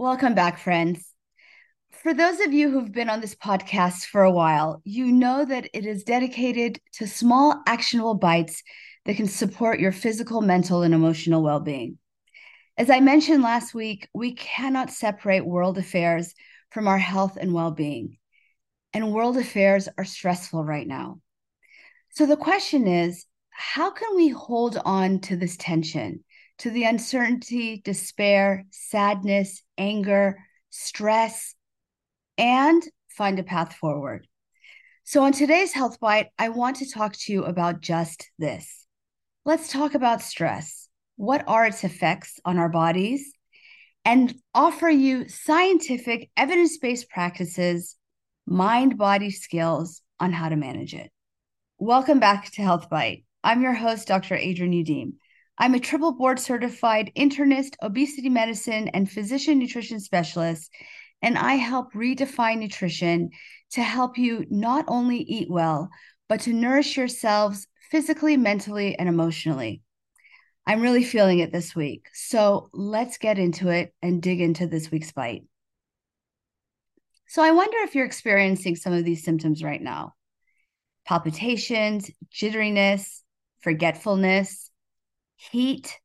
Welcome back, friends. For those of you who've been on this podcast for a while, you know that it is dedicated to small, actionable bites that can support your physical, mental, and emotional well being. As I mentioned last week, we cannot separate world affairs from our health and well being. And world affairs are stressful right now. So the question is how can we hold on to this tension, to the uncertainty, despair, sadness, anger, stress, and find a path forward? So, on today's Health Bite, I want to talk to you about just this. Let's talk about stress. What are its effects on our bodies? And offer you scientific, evidence based practices, mind body skills on how to manage it. Welcome back to Health Bite. I'm your host, Dr. Adrienne Youdim. I'm a triple board certified internist, obesity medicine, and physician nutrition specialist, and I help redefine nutrition to help you not only eat well, but to nourish yourselves physically, mentally, and emotionally. I'm really feeling it this week. So let's get into it and dig into this week's bite. So I wonder if you're experiencing some of these symptoms right now palpitations, jitteriness, forgetfulness, heat,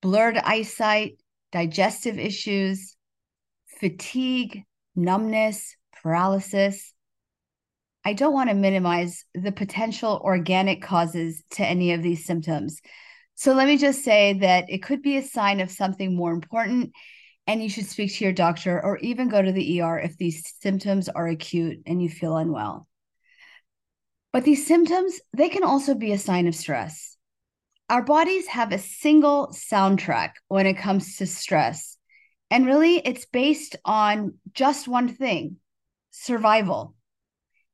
blurred eyesight, digestive issues, fatigue, numbness, paralysis. I don't want to minimize the potential organic causes to any of these symptoms. So let me just say that it could be a sign of something more important, and you should speak to your doctor or even go to the ER if these symptoms are acute and you feel unwell. But these symptoms, they can also be a sign of stress. Our bodies have a single soundtrack when it comes to stress. And really, it's based on just one thing survival.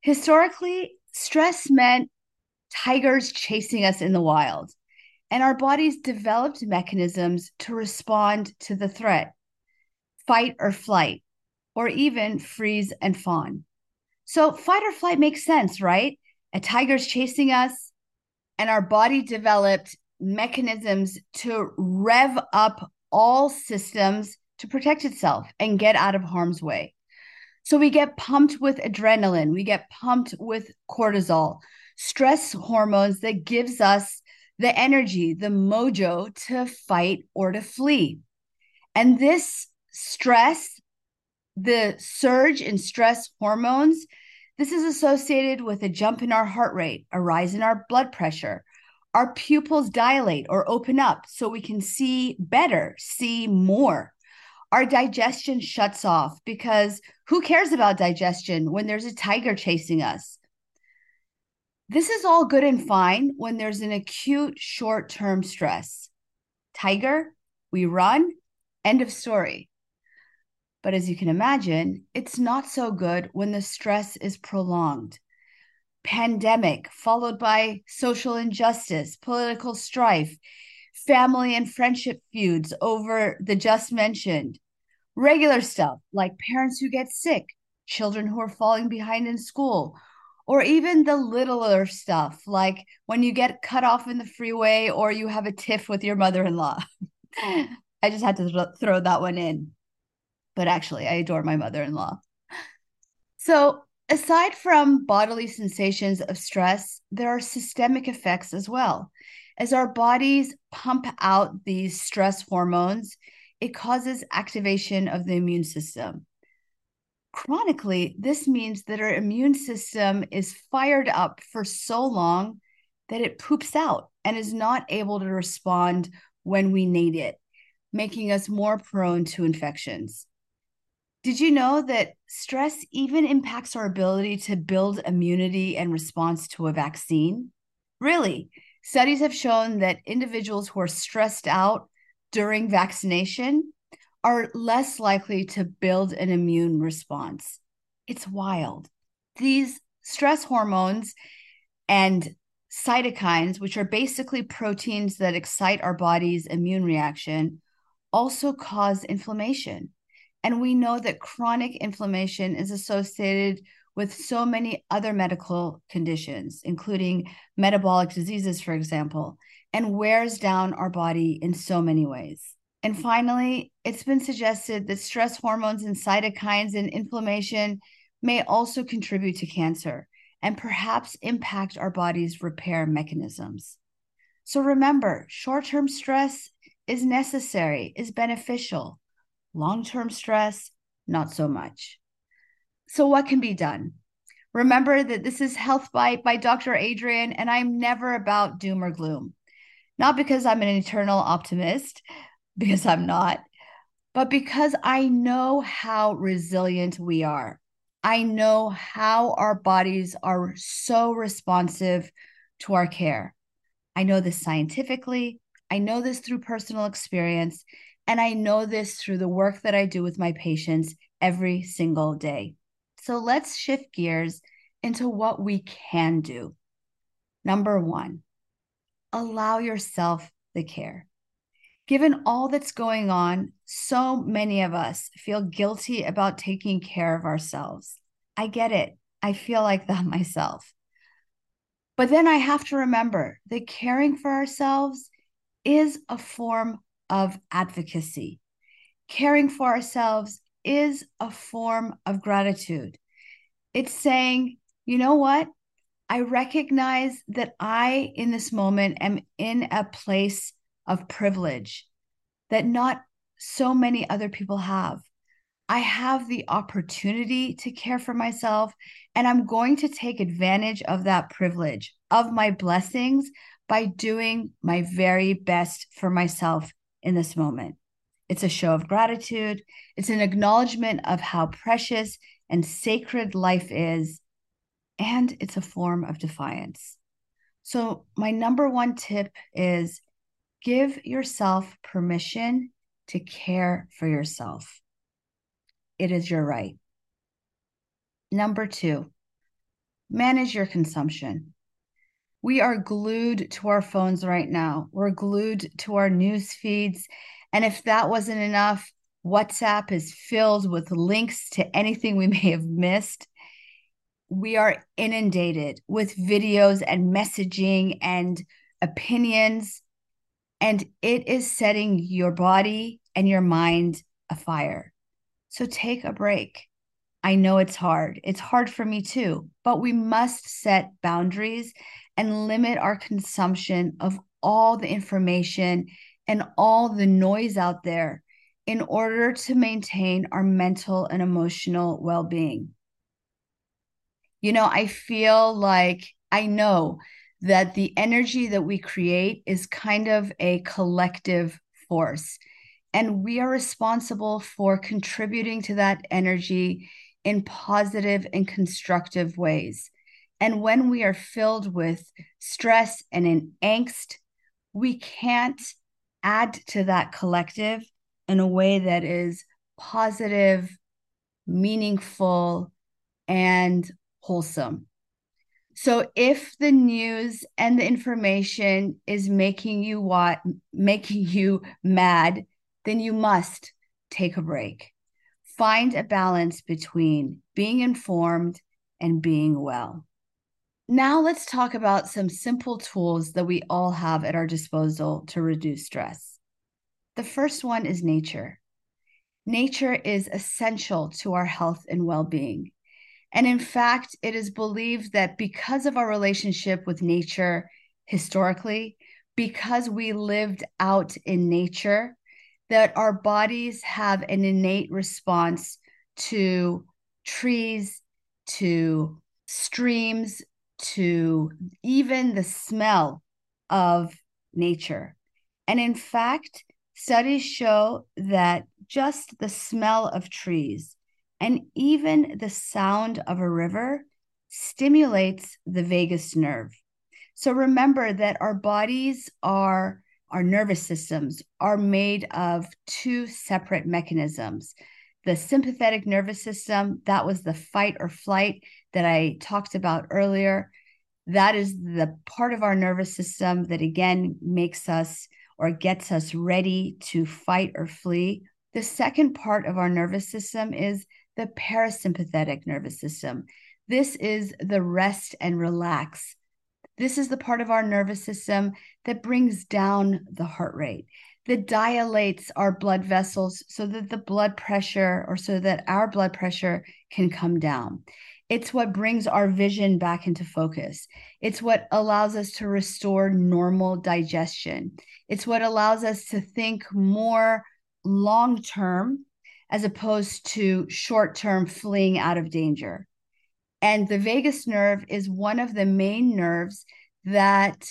Historically, stress meant tigers chasing us in the wild, and our bodies developed mechanisms to respond to the threat fight or flight, or even freeze and fawn. So, fight or flight makes sense, right? a tiger's chasing us, and our body developed mechanisms to rev up all systems to protect itself and get out of harm's way. So we get pumped with adrenaline, we get pumped with cortisol, stress hormones that gives us the energy, the mojo to fight or to flee. And this stress, the surge in stress hormones this is associated with a jump in our heart rate, a rise in our blood pressure. Our pupils dilate or open up so we can see better, see more. Our digestion shuts off because who cares about digestion when there's a tiger chasing us? This is all good and fine when there's an acute short term stress. Tiger, we run, end of story. But as you can imagine, it's not so good when the stress is prolonged. Pandemic, followed by social injustice, political strife, family and friendship feuds over the just mentioned, regular stuff like parents who get sick, children who are falling behind in school, or even the littler stuff like when you get cut off in the freeway or you have a tiff with your mother in law. I just had to th- throw that one in but actually, I adore my mother in law. So, aside from bodily sensations of stress, there are systemic effects as well. As our bodies pump out these stress hormones, it causes activation of the immune system. Chronically, this means that our immune system is fired up for so long that it poops out and is not able to respond when we need it, making us more prone to infections. Did you know that stress even impacts our ability to build immunity and response to a vaccine? Really, studies have shown that individuals who are stressed out during vaccination are less likely to build an immune response. It's wild. These stress hormones and cytokines, which are basically proteins that excite our body's immune reaction, also cause inflammation. And we know that chronic inflammation is associated with so many other medical conditions, including metabolic diseases, for example, and wears down our body in so many ways. And finally, it's been suggested that stress hormones and cytokines and inflammation may also contribute to cancer and perhaps impact our body's repair mechanisms. So remember, short term stress is necessary, is beneficial. Long term stress, not so much. So, what can be done? Remember that this is Health Bite by Dr. Adrienne, and I'm never about doom or gloom. Not because I'm an eternal optimist, because I'm not, but because I know how resilient we are. I know how our bodies are so responsive to our care. I know this scientifically, I know this through personal experience, and I know this through the work that I do with my patients every single day. So let's shift gears into what we can do. Number one, allow yourself the care. Given all that's going on, so many of us feel guilty about taking care of ourselves. I get it. I feel like that myself. But then I have to remember that caring for ourselves is a form of advocacy. Caring for ourselves is a form of gratitude. It's saying, you know what? I recognize that I, in this moment, am in a place of privilege that not so many other people have. I have the opportunity to care for myself, and I'm going to take advantage of that privilege, of my blessings, by doing my very best for myself in this moment. It's a show of gratitude. It's an acknowledgement of how precious and sacred life is. And it's a form of defiance. So, my number one tip is give yourself permission to care for yourself. It is your right. Number two, manage your consumption. We are glued to our phones right now. We're glued to our news feeds. And if that wasn't enough, WhatsApp is filled with links to anything we may have missed. We are inundated with videos and messaging and opinions, and it is setting your body and your mind afire. So take a break. I know it's hard. It's hard for me too, but we must set boundaries and limit our consumption of all the information and all the noise out there in order to maintain our mental and emotional well being. You know, I feel like I know that the energy that we create is kind of a collective force. And we are responsible for contributing to that energy in positive and constructive ways. And when we are filled with stress and in angst, we can't add to that collective in a way that is positive, meaningful, and wholesome. So if the news and the information is making you what making you mad, then you must take a break. Find a balance between being informed and being well. Now, let's talk about some simple tools that we all have at our disposal to reduce stress. The first one is nature. Nature is essential to our health and well being. And in fact, it is believed that because of our relationship with nature historically, because we lived out in nature, that our bodies have an innate response to trees, to streams, to even the smell of nature. And in fact, studies show that just the smell of trees and even the sound of a river stimulates the vagus nerve. So remember that our bodies are, our nervous systems are made of two separate mechanisms. The sympathetic nervous system, that was the fight or flight that I talked about earlier. That is the part of our nervous system that again makes us or gets us ready to fight or flee. The second part of our nervous system is the parasympathetic nervous system. This is the rest and relax. This is the part of our nervous system that brings down the heart rate. that dilates our blood vessels so that the blood pressure or so that our blood pressure can come down. It's what brings our vision back into focus. It's what allows us to restore normal digestion. It's what allows us to think more long term as opposed to short term fleeing out of danger. And the vagus nerve is one of the main nerves that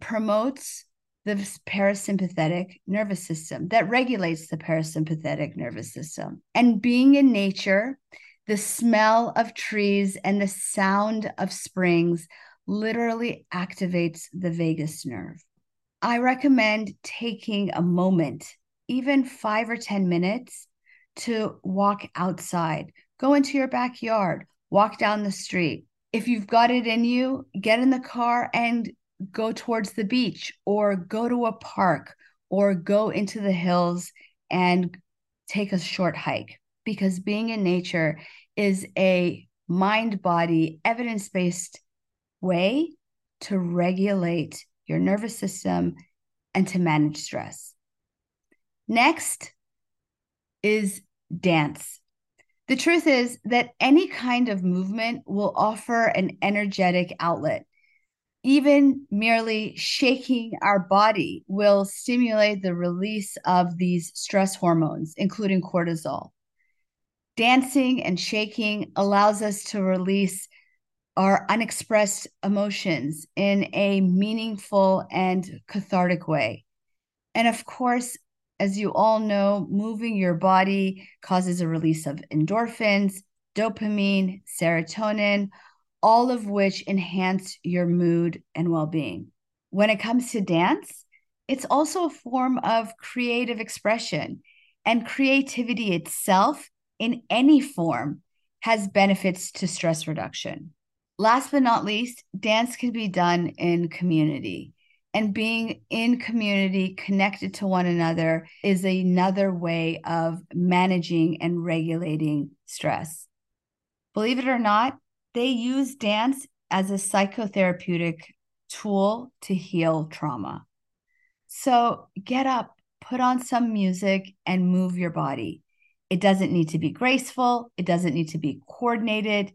promotes the parasympathetic nervous system, that regulates the parasympathetic nervous system. And being in nature, the smell of trees and the sound of springs literally activates the vagus nerve. I recommend taking a moment, even five or 10 minutes, to walk outside, go into your backyard, walk down the street. If you've got it in you, get in the car and go towards the beach or go to a park or go into the hills and take a short hike because being in nature is a mind body evidence based way to regulate your nervous system and to manage stress. Next is dance. The truth is that any kind of movement will offer an energetic outlet. Even merely shaking our body will stimulate the release of these stress hormones, including cortisol. Dancing and shaking allows us to release our unexpressed emotions in a meaningful and cathartic way. And of course, as you all know, moving your body causes a release of endorphins, dopamine, serotonin, all of which enhance your mood and well being. When it comes to dance, it's also a form of creative expression, and creativity itself in any form has benefits to stress reduction. Last but not least, dance can be done in community. And being in community, connected to one another, is another way of managing and regulating stress. Believe it or not, they use dance as a psychotherapeutic tool to heal trauma. So get up, put on some music, and move your body. It doesn't need to be graceful, it doesn't need to be coordinated.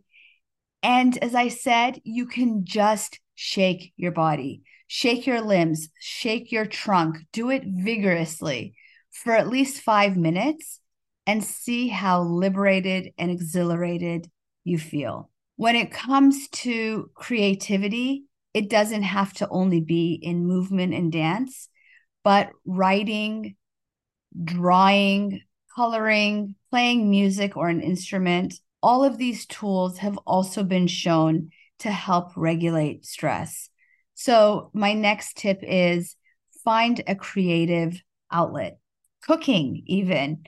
And as I said, you can just shake your body, shake your limbs, shake your trunk, do it vigorously for at least five minutes and see how liberated and exhilarated you feel. When it comes to creativity, it doesn't have to only be in movement and dance, but writing, drawing, coloring, playing music or an instrument, all of these tools have also been shown to help regulate stress. So, my next tip is find a creative outlet. Cooking, even,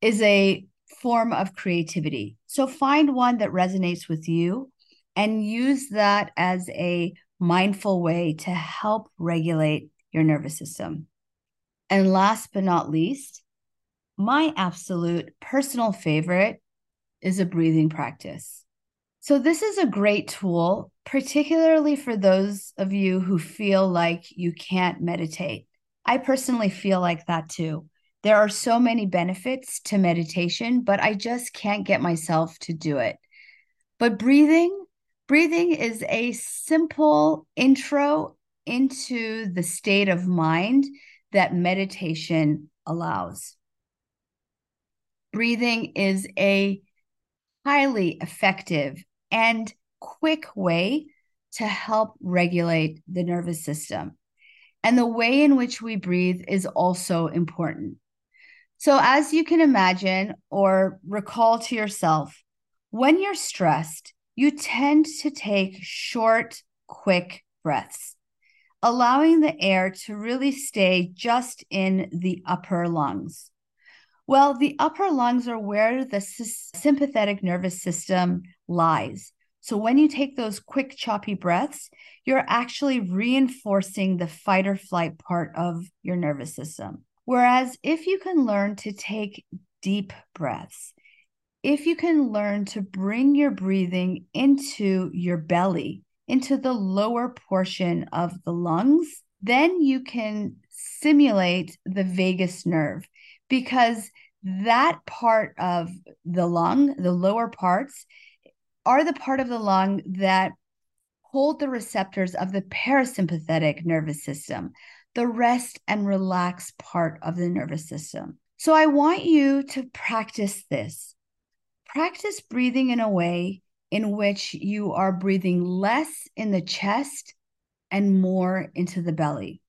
is a form of creativity. So, find one that resonates with you and use that as a mindful way to help regulate your nervous system. And last but not least, my absolute personal favorite is a breathing practice. So, this is a great tool, particularly for those of you who feel like you can't meditate. I personally feel like that too. There are so many benefits to meditation, but I just can't get myself to do it. But breathing, breathing is a simple intro into the state of mind that meditation allows breathing is a highly effective and quick way to help regulate the nervous system. And the way in which we breathe is also important. So, as you can imagine or recall to yourself, when you're stressed, you tend to take short, quick breaths, allowing the air to really stay just in the upper lungs. Well, the upper lungs are where the sympathetic nervous system lies. So when you take those quick, choppy breaths, you're actually reinforcing the fight or flight part of your nervous system. Whereas if you can learn to take deep breaths, if you can learn to bring your breathing into your belly, into the lower portion of the lungs, then you can simulate the vagus nerve because that part of the lung, the lower parts, are the part of the lung that hold the receptors of the parasympathetic nervous system, the rest and relax part of the nervous system. So I want you to practice this. Practice breathing in a way in which you are breathing less in the chest and more into the belly.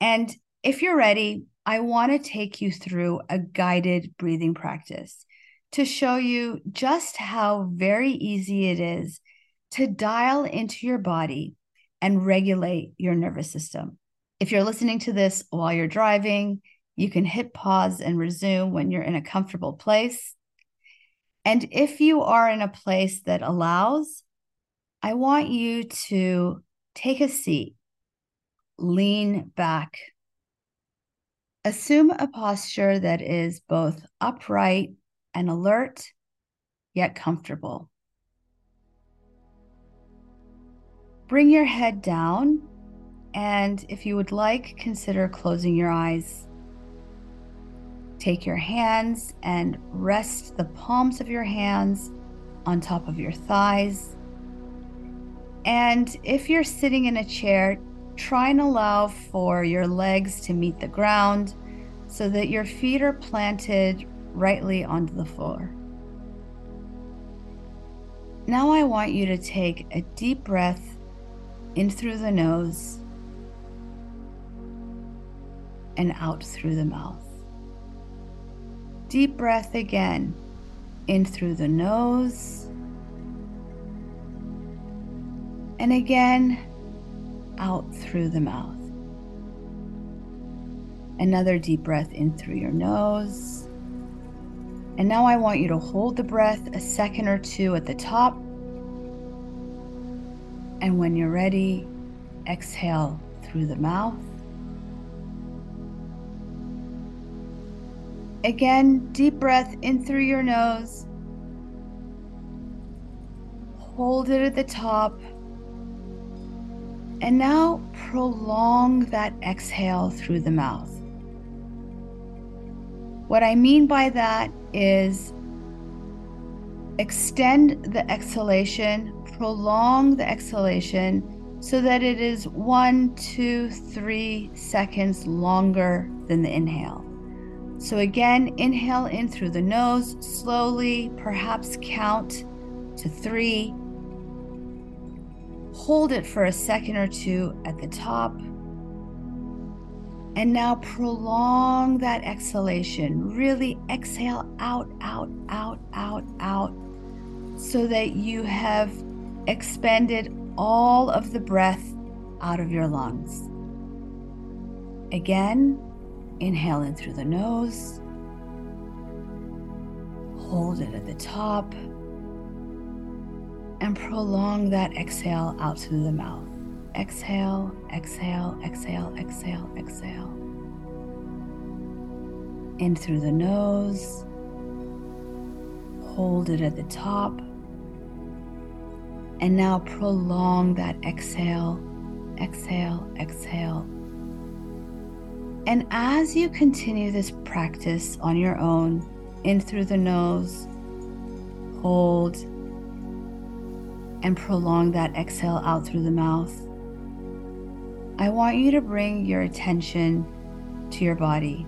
And if you're ready, I want to take you through a guided breathing practice to show you just how very easy it is to dial into your body and regulate your nervous system. If you're listening to this while you're driving, you can hit pause and resume when you're in a comfortable place. And if you are in a place that allows, I want you to take a seat, lean back, assume a posture that is both upright and alert, yet comfortable. Bring your head down, and if you would like, consider closing your eyes. Take your hands and rest the palms of your hands on top of your thighs. And if you're sitting in a chair, try and allow for your legs to meet the ground so that your feet are planted rightly onto the floor. Now, I want you to take a deep breath in through the nose and out through the mouth. Deep breath again, in through the nose. And again, out through the mouth. Another deep breath in through your nose. And now I want you to hold the breath a second or two at the top. And when you're ready, exhale through the mouth. Again, deep breath in through your nose. Hold it at the top. And now prolong that exhale through the mouth. What I mean by that is extend the exhalation, prolong the exhalation so that it is one, two, three seconds longer than the inhale. So again, inhale in through the nose slowly, perhaps count to three. Hold it for a second or two at the top. And now prolong that exhalation. Really exhale out, out, out, out, out, so that you have expended all of the breath out of your lungs. Again, Inhale in through the nose. Hold it at the top. And prolong that exhale out through the mouth. Exhale, exhale, exhale, exhale, exhale. In through the nose. Hold it at the top. And now prolong that exhale, exhale, exhale, and as you continue this practice on your own, in through the nose, hold, and prolong that exhale out through the mouth, I want you to bring your attention to your body.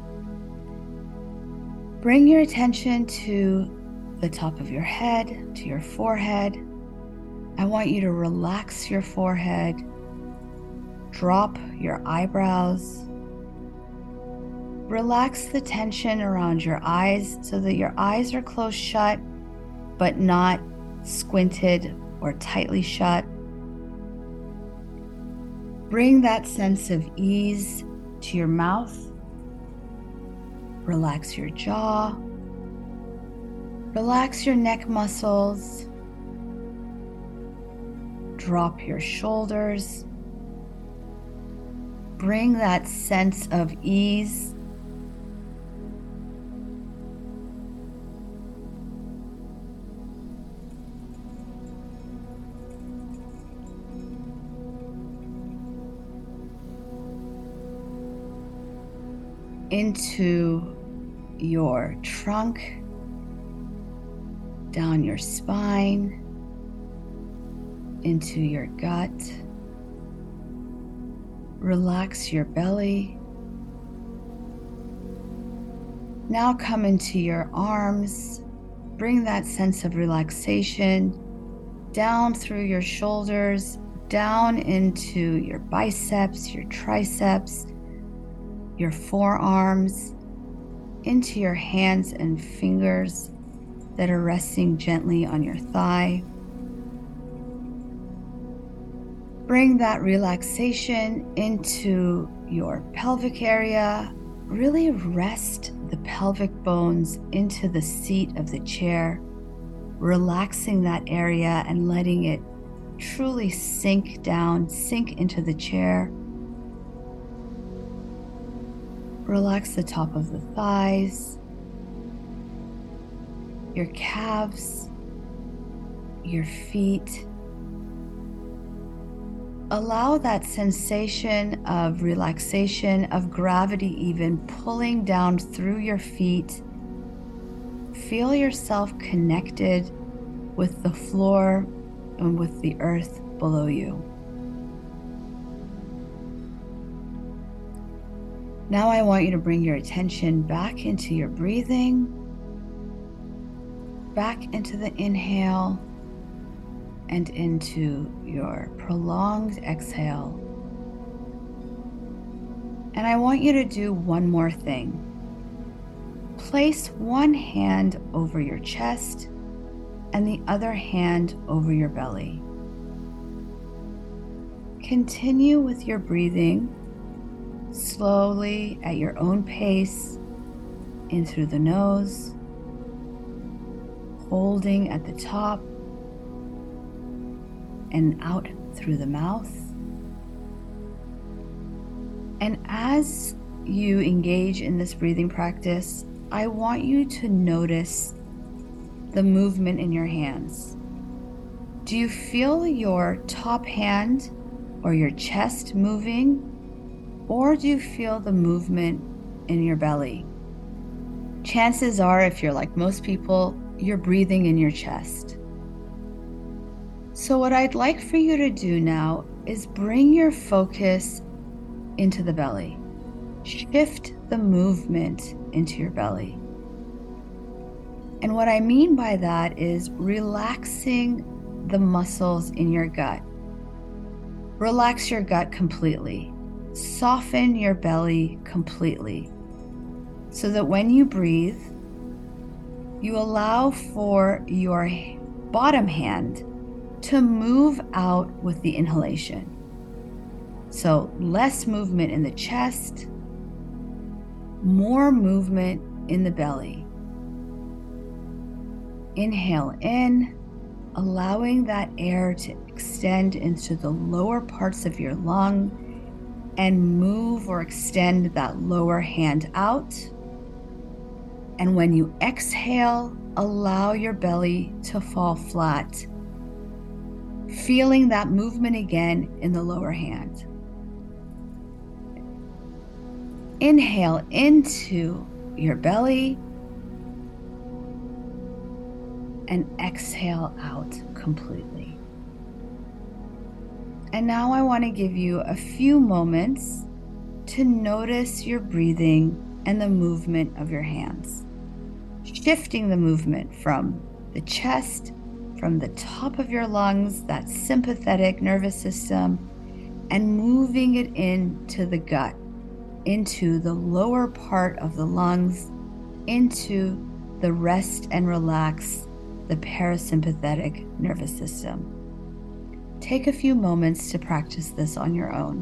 Bring your attention to the top of your head, to your forehead. I want you to relax your forehead, drop your eyebrows Relax the tension around your eyes so that your eyes are closed shut, but not squinted or tightly shut. Bring that sense of ease to your mouth. Relax your jaw. Relax your neck muscles. Drop your shoulders. Bring that sense of ease into your trunk, down your spine, into your gut. Relax your belly. Now come into your arms. Bring that sense of relaxation down through your shoulders, down into your biceps, your triceps, your forearms, into your hands and fingers that are resting gently on your thigh. Bring that relaxation into your pelvic area. Really rest the pelvic bones into the seat of the chair, relaxing that area and letting it truly sink down, sink into the chair. Relax the top of the thighs, your calves, your feet allow that sensation of relaxation, of gravity, even pulling down through your feet. Feel yourself connected with the floor and with the earth below you. Now, I want you to bring your attention back into your breathing, back into the inhale and into your prolonged exhale. And I want you to do one more thing. Place one hand over your chest and the other hand over your belly. Continue with your breathing slowly at your own pace in through the nose, holding at the top and out through the mouth. And as you engage in this breathing practice, I want you to notice the movement in your hands. Do you feel your top hand or your chest moving? Or do you feel the movement in your belly? Chances are, if you're like most people, you're breathing in your chest. So, what I'd like for you to do now is bring your focus into the belly, shift the movement into your belly. And what I mean by that is relaxing the muscles in your gut. Relax your gut completely. Soften your belly completely so that when you breathe, you allow for your bottom hand to move out with the inhalation. So, less movement in the chest, more movement in the belly. Inhale in, allowing that air to extend into the lower parts of your lung and move or extend that lower hand out. And when you exhale, allow your belly to fall flat feeling that movement again in the lower hand. Inhale into your belly and exhale out completely. And now I want to give you a few moments to notice your breathing and the movement of your hands, shifting the movement from the chest from the top of your lungs, that sympathetic nervous system, and moving it into the gut, into the lower part of the lungs, into the rest and relax the parasympathetic nervous system. Take a few moments to practice this on your own.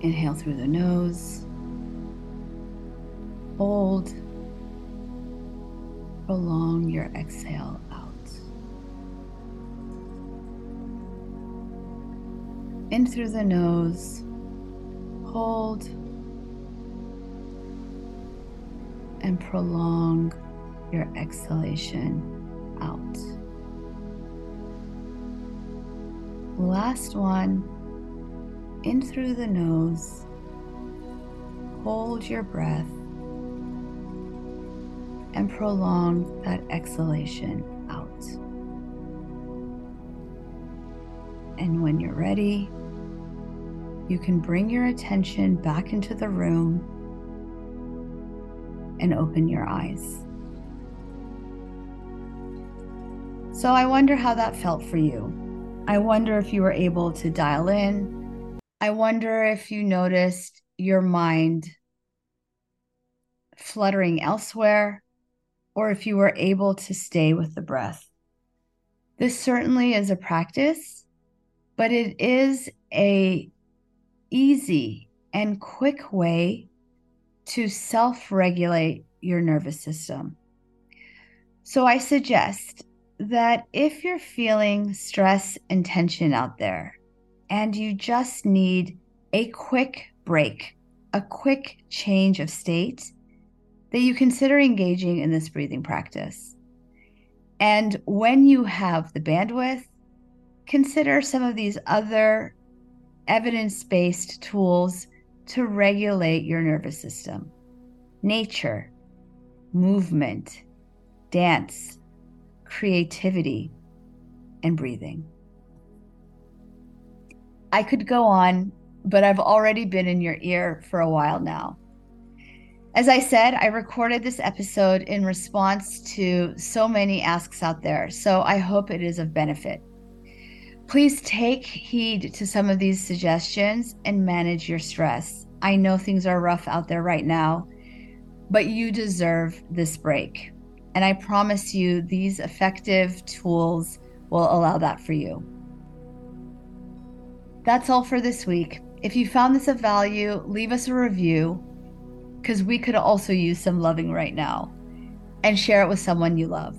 Inhale through the nose. Hold. Prolong your exhale out. In through the nose. Hold. And prolong your exhalation out. Last one, in through the nose. Hold your breath and prolong that exhalation out. And when you're ready, you can bring your attention back into the room and open your eyes. So I wonder how that felt for you. I wonder if you were able to dial in. I wonder if you noticed your mind fluttering elsewhere or if you were able to stay with the breath. This certainly is a practice, but it is a easy and quick way to self-regulate your nervous system. So I suggest that if you're feeling stress and tension out there and you just need a quick break, a quick change of state, that you consider engaging in this breathing practice. And when you have the bandwidth, consider some of these other evidence based tools to regulate your nervous system nature, movement, dance, creativity, and breathing. I could go on, but I've already been in your ear for a while now. As I said, I recorded this episode in response to so many asks out there, so I hope it is of benefit. Please take heed to some of these suggestions and manage your stress. I know things are rough out there right now, but you deserve this break. And I promise you, these effective tools will allow that for you. That's all for this week. If you found this of value, leave us a review because we could also use some loving right now and share it with someone you love.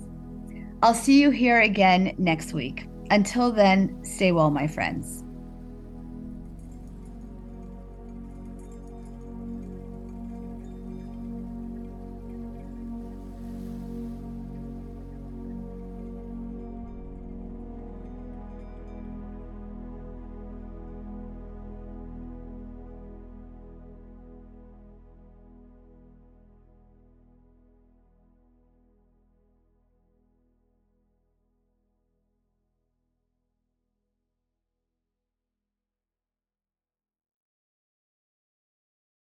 I'll see you here again next week. Until then, stay well, my friends.